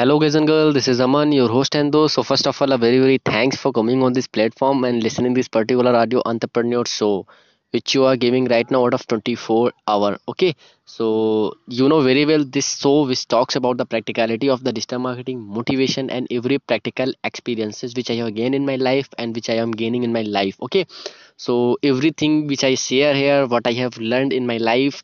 Hello, guys and girls. This is Aman, your host and host. So, first of all, a very, very thanks for coming on this platform and listening this particular audio entrepreneur show, which you are giving right now out of 24 hour. Okay, so you know very well this show which talks about the practicality of the digital marketing, motivation, and every practical experiences which I have gained in my life and which I am gaining in my life. Okay, so everything which I share here, what I have learned in my life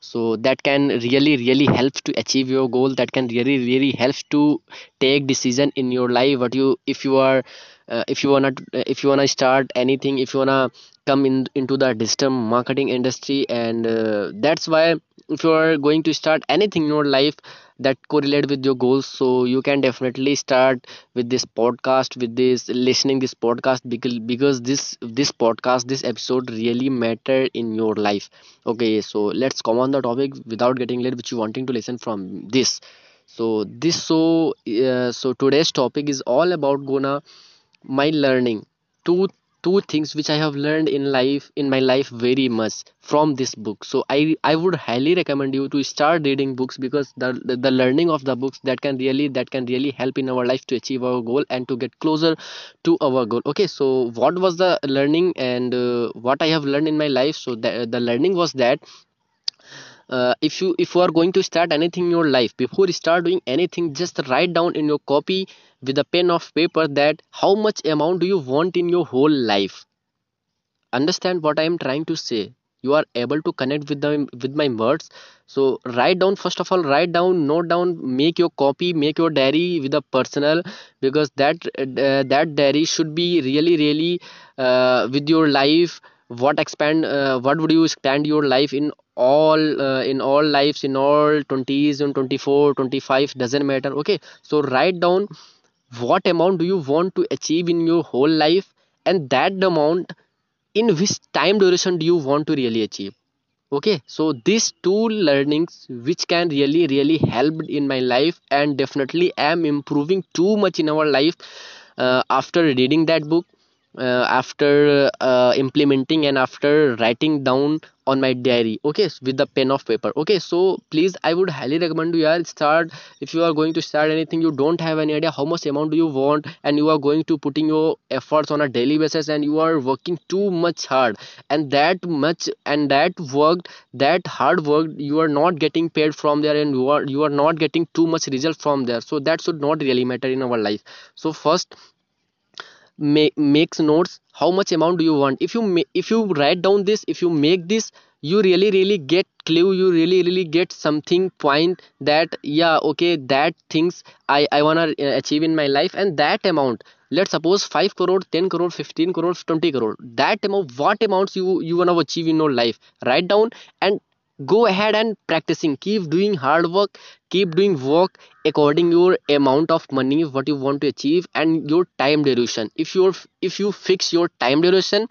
so that can really really help to achieve your goal. That can really really help to take decision in your life. What you if you are uh, if you wanna if you wanna start anything if you wanna come in into the digital marketing industry and uh, that's why if you are going to start anything in your life that correlate with your goals. So you can definitely start with this podcast with this listening this podcast because because this this podcast this episode really matter in your life. Okay so let's come on the topic without getting late which you wanting to listen from this. So this so uh, so today's topic is all about gonna my learning. Two two things which i have learned in life in my life very much from this book. So i i would highly recommend you to start reading books because the the, the learning of the books that can really that can really help in our life to achieve our goal and to get closer to our goal. Okay so what was the learning and uh, what i have learned in my life? So the, the learning was that uh, if you if you are going to start anything in your life before you start doing anything just write down in your copy with a pen of paper that how much amount do you want in your whole life? Understand what i am trying to say. You are able to connect with them with my words. So write down first of all write down note down make your copy make your diary with a personal because that uh, that diary should be really really uh, with your life. What expand uh, what would you spend your life in all uh, in all lives in all 20s and 24 25 doesn't matter. Okay so write down what amount do you want to achieve in your whole life and that amount in which time duration do you want to really achieve? Okay so these two learnings which can really really help in my life and definitely am improving too much in our life uh, after reading that book uh, after uh, implementing and after writing down on my diary okay with the pen of paper. Okay so please i would highly recommend you yeah, start if you are going to start anything you don't have any idea how much amount do you want and you are going to putting your efforts on a daily basis and you are working too much hard. And that much and that work that hard work you are not getting paid from there and you are you are not getting too much result from there. So that should not really matter in our life. So first make makes notes how much amount do you want? If you if you write down this if you make this you really really get clue you really really get something point that yeah okay that things i i want to achieve in my life and that amount let's suppose 5 crore 10 crore 15 crore 20 crore that amount what amounts you you want to achieve in your life? Write down and go ahead and practicing. Keep doing hard work. Keep doing work according your amount of money what you want to achieve and your time duration. If you if you fix your time duration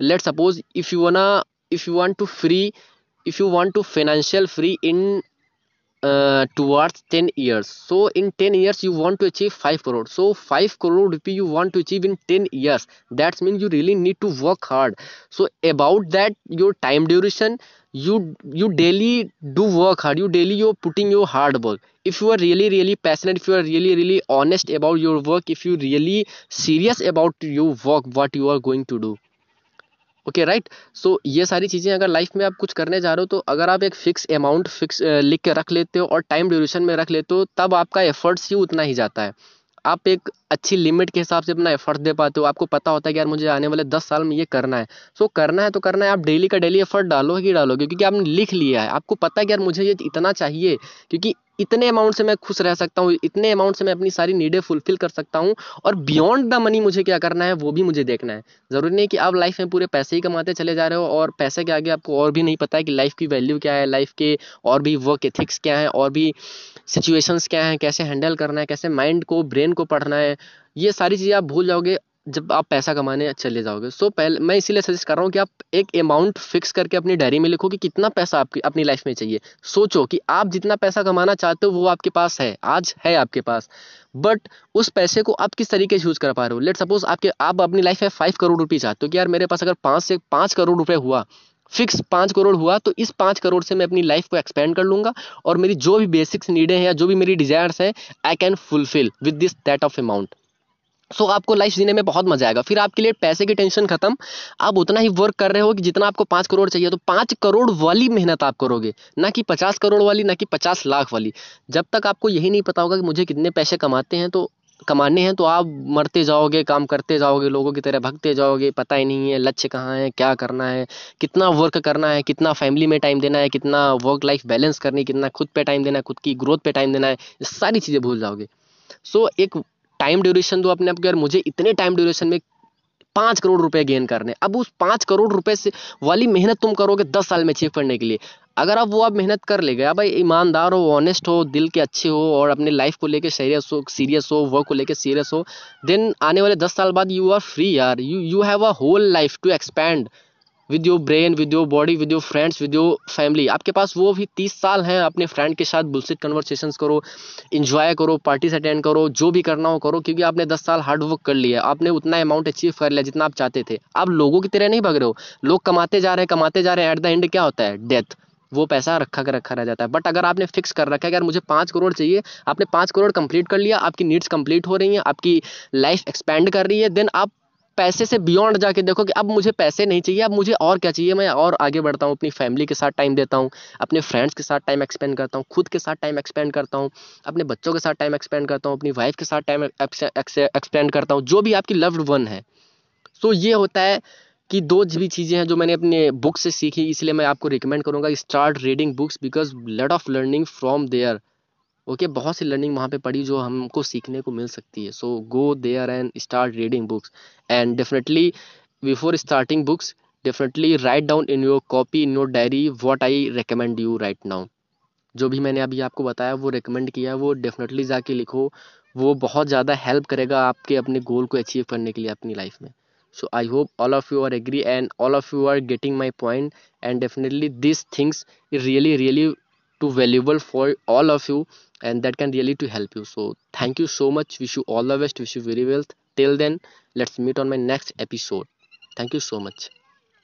let's suppose if you wanna if you want to free if you want to financial free in uh, towards 10 years. So in 10 years you want to achieve 5 crore. So 5 crore rupee you want to achieve in 10 years. That means you really need to work hard. So about that your time duration you you daily do work hard you daily you putting your hard work if you are really really passionate if you are really really honest about your work if you really serious about you work what you are going to do okay right so ये सारी चीज़ें अगर life में आप कुछ करने जा रहे हो तो अगर आप एक फिक्स अमाउंट फिक्स लिख के रख लेते हो और टाइम ड्यूरेशन में रख लेते हो, तब आपका एफर्ट्स ही उतना ही जाता है। आप एक अच्छी लिमिट के हिसाब से अपना एफर्ट दे पाते हो। आपको पता होता है कि यार मुझे आने वाले दस साल में ये करना है। सो so, करना है तो करना है। आप डेली का डेली एफर्ट डालो ही डालोगे? क्योंकि आपने लिख लिया है। आपको पता है कि यार मुझे ये इतना चाहिए। क्योंकि इतने अमाउंट से मैं खुश रह सकता हूँ, इतने अमाउंट से मैं अपनी सारी नीडें फुलफिल कर सकता हूँ और बियॉन्ड द मनी मुझे क्या करना है, वो भी मुझे देखना है। ज़रूरी नहीं कि आप लाइफ में पूरे पैसे ही कमाते चले जा रहे हो और पैसे के आगे आपको और भी नहीं पता है कि लाइफ की वैल्यू क्या है लाइफ के और भी वर्क एथिक्स क्या है, और भी सिचुएशंस क्या हैं, कैसे हैंडल करना है, कैसे माइंड को ब्रेन को पढ़ना है। ये सारी चीज़ें आप भूल जाओगे जब आप पैसा कमाने चले जाओगे। सो पहले, मैं इसीलिए सजेस्ट कर रहा हूँ कि आप एक अमाउंट फिक्स करके अपनी डायरी में लिखो कि कितना पैसा आपकी, अपनी लाइफ में चाहिए। सोचो कि आप जितना पैसा कमाना चाहते हो, वो आपके पास है। आज है आपके पास। बट उस पैसे को आप किस तरीके से यूज़ कर पा रहे हो? लेट सपोज़ आपके, आप अपनी लाइफ में फाइव करोड़ रुपये चाहते हो कि यार मेरे पास अगर पाँच से, पाँच करोड़ रुपये हुआ फिक्स पाँच करोड़ हुआ तो इस पाँच करोड़ से मैं अपनी लाइफ को एक्सपेंड कर लूँगा और मेरी जो भी बेसिक्स नीडें हैं या जो भी मेरी डिजायर्स हैं I can fulfil with this that of amount so so, आपको लाइफ जीने में बहुत मज़ा आएगा। फिर आपके लिए पैसे की टेंशन खत्म। आप उतना ही वर्क कर रहे हो कि जितना आपको पाँच करोड़ चाहिए तो पाँच करोड़ वाली मेहनत आप करोगे। ना कि पचास करोड़ वाली ना कि पचास लाख वाली। जब तक आपको यही नहीं पता होगा कि मुझे कितने पैसे कमाते हैं तो कमाने हैं तो आप मरते जाओगे काम करते जाओगे लोगों की तरह भगते जाओगे पता ही नहीं है लक्ष्य कहाँ है क्या करना है कितना वर्क करना है कितना फैमिली में टाइम देना है कितना वर्क लाइफ बैलेंस करनी कितना खुद पे टाइम देना है खुद की ग्रोथ पे टाइम देना है सारी चीज़ें भूल जाओगे। सो so, एक टाइम ड्यूरेशन दो अपने आप यार मुझे इतने टाइम ड्यूरेशन में पाँच करोड़ रुपए गेन करने अब उस पाँच करोड़ रुपए से वाली मेहनत तुम करोगे दस साल में अचीव करने के लिए। अगर आप वो आप मेहनत कर ले गए भाई ईमानदार हो ऑनेस्ट हो, दिल के अच्छे हो, और अपने लाइफ को लेके सीरियस हो सीरियस हो वर्क को लेके सीरियस हो देन आने वाले दस साल बाद यू आर फ्री यार। You you have a whole life to expand with your brain with your body with your friends with your family आपके पास वो भी तीस साल हैं, अपने फ्रेंड के साथ बुलसिट कन्वर्सेशन करो इन्जॉय करो पार्टीज़ अटेंड करो, जो भी करना हो करो, क्योंकि आपने दस साल हार्ड वर्क कर लिया आपने उतना अमाउंट अचीव कर लिया जितना आप चाहते थे। आप लोगों की तरह नहीं भग रहे हो। लोग कमाते जा रहे हैं, कमाते जा रहे हैं एट द एंड क्या होता है? डेथ वो पैसा रखा कर रखा रह जाता है। बट अगर आपने फिक्स कर रखा है अगर मुझे पाँच करोड़ चाहिए, आपने पाँच करोड़ कंप्लीट कर लिया, आपकी नीड्स कंप्लीट हो रही हैं, आपकी लाइफ एक्सपेंड कर रही है देन आप पैसे से बियॉन्ड जाके देखो कि अब मुझे पैसे नहीं चाहिए, अब मुझे और क्या चाहिए? मैं और आगे बढ़ता हूँ, अपनी फैमिली के साथ टाइम देता हूँ, अपने फ्रेंड्स के साथ टाइम एक्सपेंड करता हूँ, खुद के साथ टाइम एक्सपेंड करता हूँ, अपने बच्चों के साथ टाइम एक्सपेंड करता हूँ, अपनी वाइफ के साथ टाइम एक्सपेंड करता हूँ, जो भी आपकी लव्ड वन है। सो ये होता है कि दो भी चीज़ें हैं जो मैंने अपने बुक से सीखी, इसलिए मैं आपको रिकमेंड करूँगा start reading books because lot of learning from there okay okay, बहुत सी लर्निंग वहाँ पे पढ़ी जो हमको सीखने को मिल सकती है। So go there and start reading books and definitely before starting books definitely write down in your copy in your diary what I recommend you right now जो भी मैंने अभी आपको बताया वो रिकमेंड किया वो डेफिनेटली जाके लिखो। वो बहुत ज़्यादा हेल्प करेगा आपके अपने गोल को अचीव करने के लिए अपनी लाइफ में। So I hope all of you are agree and all of you are getting my point and definitely this things really really too valuable for all of you and that can really to help you. So thank you so much. Wish you all the best. Wish you very well. Till then let's meet on my next episode. Thank you so much